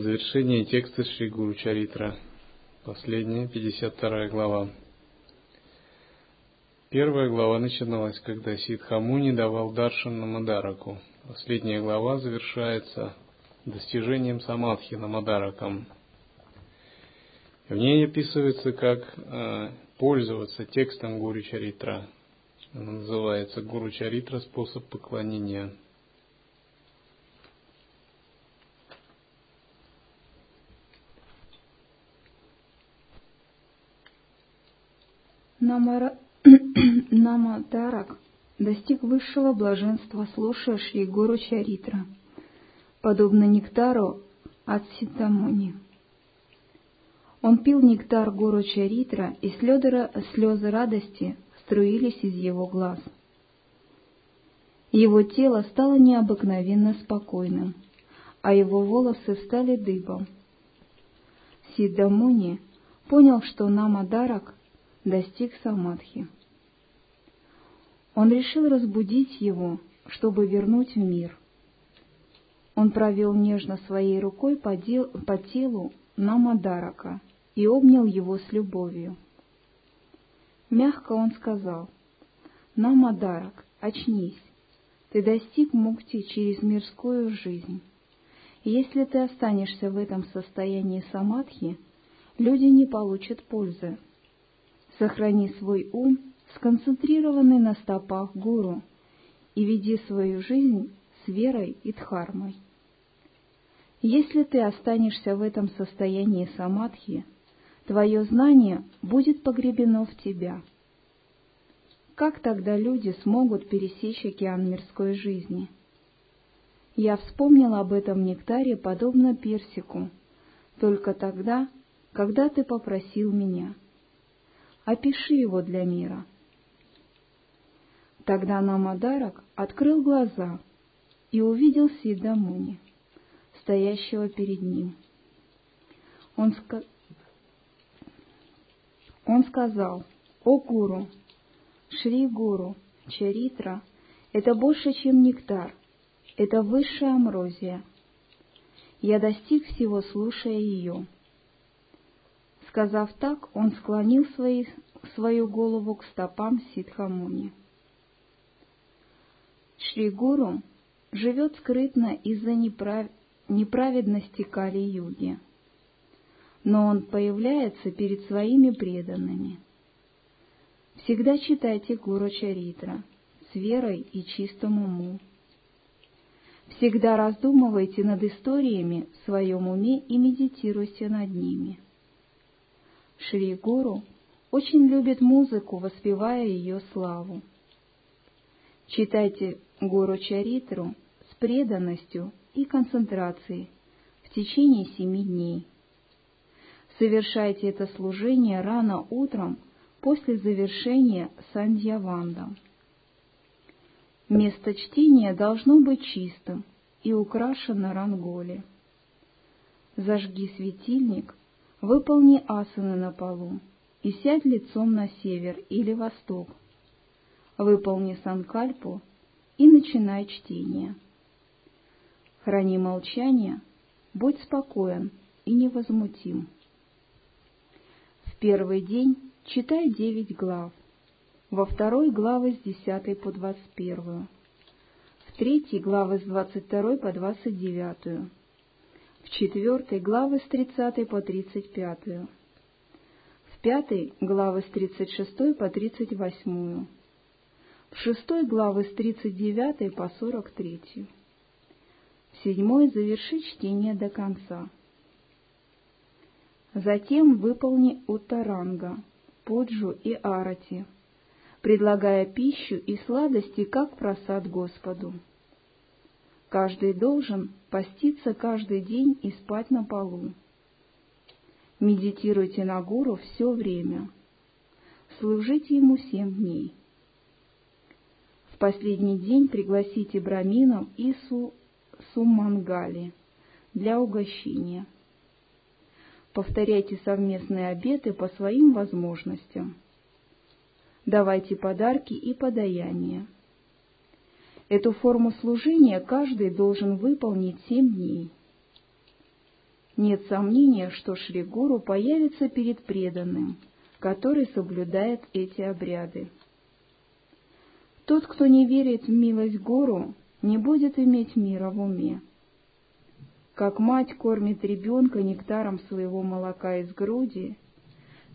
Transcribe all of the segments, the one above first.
Завершение текста Шри Гуру Чаритра. Последняя, 52 глава. Первая глава начиналась, когда Сидхамуни давал даршан Намадараку. Последняя глава завершается достижением самадхи Намадараком. В ней описывается, как э, пользоваться текстом Гуру Чаритра. Она называется Гуру Чаритра способ поклонения. Намадарак достиг высшего блаженства, слушая Шри Гуру Чаритра, подобно нектару от Ситамуни. Он пил нектар Гуру Чаритра, и слезы, радости струились из его глаз. Его тело стало необыкновенно спокойным, а его волосы стали дыбом. Сиддамуни понял, что Намадарак достиг самадхи. Он решил разбудить его, чтобы вернуть в мир. Он провел нежно своей рукой по, дел, по телу Намадарака и обнял его с любовью. Мягко он сказал, «Намадарак, очнись, ты достиг мукти через мирскую жизнь. Если ты останешься в этом состоянии самадхи, люди не получат пользы. Сохрани свой ум, сконцентрированный на стопах гуру, и веди свою жизнь с верой и дхармой. Если ты останешься в этом состоянии самадхи, твое знание будет погребено в тебя. Как тогда люди смогут пересечь океан мирской жизни? Я вспомнил об этом нектаре подобно персику, только тогда, когда ты попросил меня — Опиши его для мира. Тогда Намадарак открыл глаза и увидел Сидамуни, стоящего перед ним. Он, ска... Он сказал, «О Гуру, Шри Гуру, Чаритра — это больше, чем нектар, это высшая амрозия. Я достиг всего, слушая ее». Сказав так, он склонил свои, свою голову к стопам Сидхамуни. Шри Гуру живет скрытно из-за неправ... неправедности Кали-юги, но он появляется перед своими преданными. Всегда читайте Гуру Чаритра с верой и чистым умом. Всегда раздумывайте над историями в своем уме и медитируйте над ними – Шри Гуру очень любит музыку, воспевая ее славу. Читайте Гуру Чаритру с преданностью и концентрацией в течение семи дней. Совершайте это служение рано утром после завершения сандьяванда. Место чтения должно быть чистым и украшено ранголи. Зажги светильник Выполни асаны на полу и сядь лицом на север или восток. Выполни санкальпу и начинай чтение. Храни молчание, будь спокоен и невозмутим. В первый день читай девять глав, во второй главы с десятой по двадцать первую, в третьей главы с двадцать второй по двадцать девятую, в четвертой главы с 30 по 35, в пятой главы с 36 по 38, в шестой главы с 39 по 43, в седьмой заверши чтение до конца. Затем выполни Уттаранга, Пуджу и Арати, предлагая пищу и сладости как просад Господу. Каждый должен поститься каждый день и спать на полу. Медитируйте на гуру все время. Служите ему семь дней. В последний день пригласите браминов и су, сумангали для угощения. Повторяйте совместные обеты по своим возможностям. Давайте подарки и подаяния Эту форму служения каждый должен выполнить семь дней. Нет сомнения, что Шри Гуру появится перед преданным, который соблюдает эти обряды. Тот, кто не верит в милость Гуру, не будет иметь мира в уме. Как мать кормит ребенка нектаром своего молока из груди,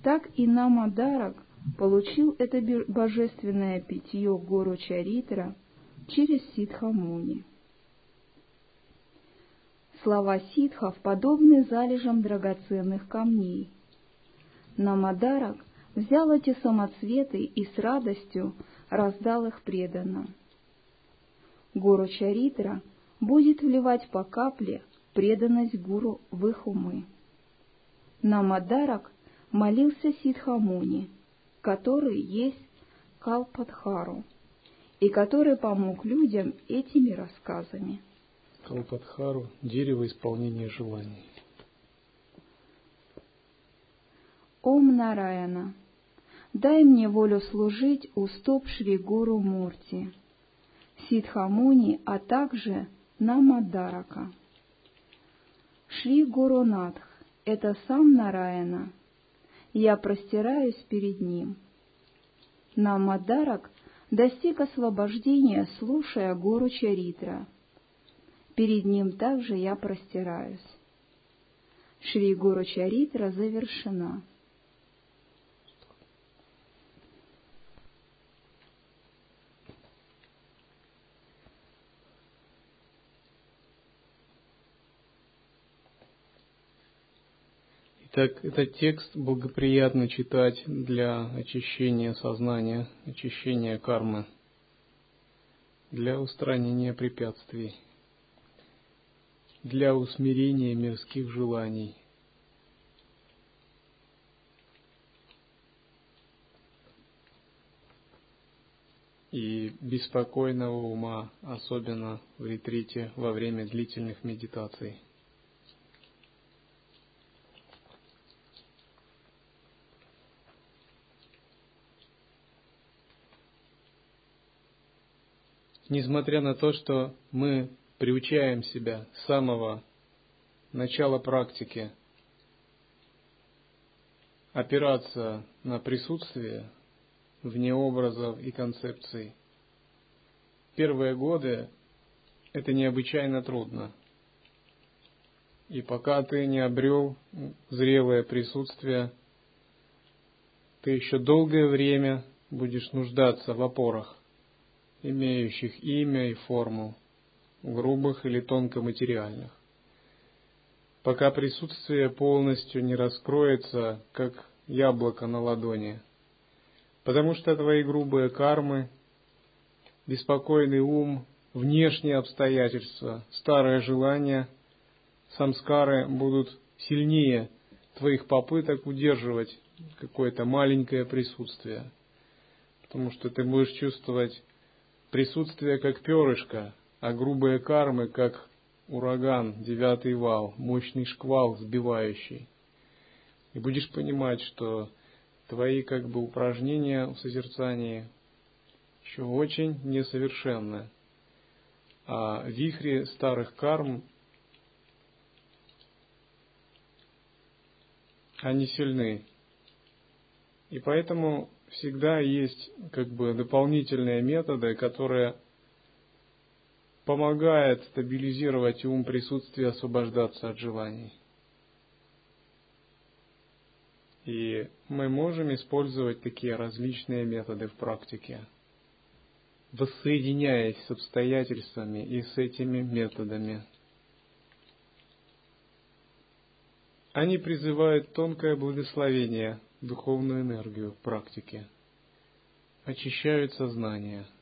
так и Намадарак получил это божественное питье гору Чаритра через Сидхамуни. Слова ситхов подобны залежам драгоценных камней. Намадарак взял эти самоцветы и с радостью раздал их преданным. Гуру Чаритра будет вливать по капле преданность гуру в их умы. Намадарак молился Сидхамуни, который есть Калпадхару, и который помог людям этими рассказами. Калпадхару – дерево исполнения желаний. Ом Нараяна, дай мне волю служить у стоп Шри Гуру Мурти, Сидхамуни, а также Намадарака. Шри Гуру Надх – это сам Нараяна. Я простираюсь перед ним. Намадарак достиг освобождения, слушая Гуру Чаритра. Перед ним также я простираюсь. Шри Гуру Чаритра завершена. Так, этот текст благоприятно читать для очищения сознания, очищения кармы, для устранения препятствий, для усмирения мирских желаний. И беспокойного ума, особенно в ретрите во время длительных медитаций. Несмотря на то, что мы приучаем себя с самого начала практики опираться на присутствие вне образов и концепций. Первые годы это необычайно трудно. И пока ты не обрел зрелое присутствие, ты еще долгое время будешь нуждаться в опорах имеющих имя и форму, грубых или тонкоматериальных. Пока присутствие полностью не раскроется, как яблоко на ладони, потому что твои грубые кармы, беспокойный ум, внешние обстоятельства, старые желания, самскары будут сильнее твоих попыток удерживать какое-то маленькое присутствие, потому что ты будешь чувствовать Присутствие как перышко, а грубые кармы как ураган, девятый вал, мощный шквал сбивающий. И будешь понимать, что твои как бы упражнения в созерцании еще очень несовершенны. А вихри старых карм, они сильны. И поэтому всегда есть как бы дополнительные методы, которые помогают стабилизировать ум присутствия, освобождаться от желаний. И мы можем использовать такие различные методы в практике, воссоединяясь с обстоятельствами и с этими методами. Они призывают тонкое благословение – духовную энергию в практике, очищают сознание –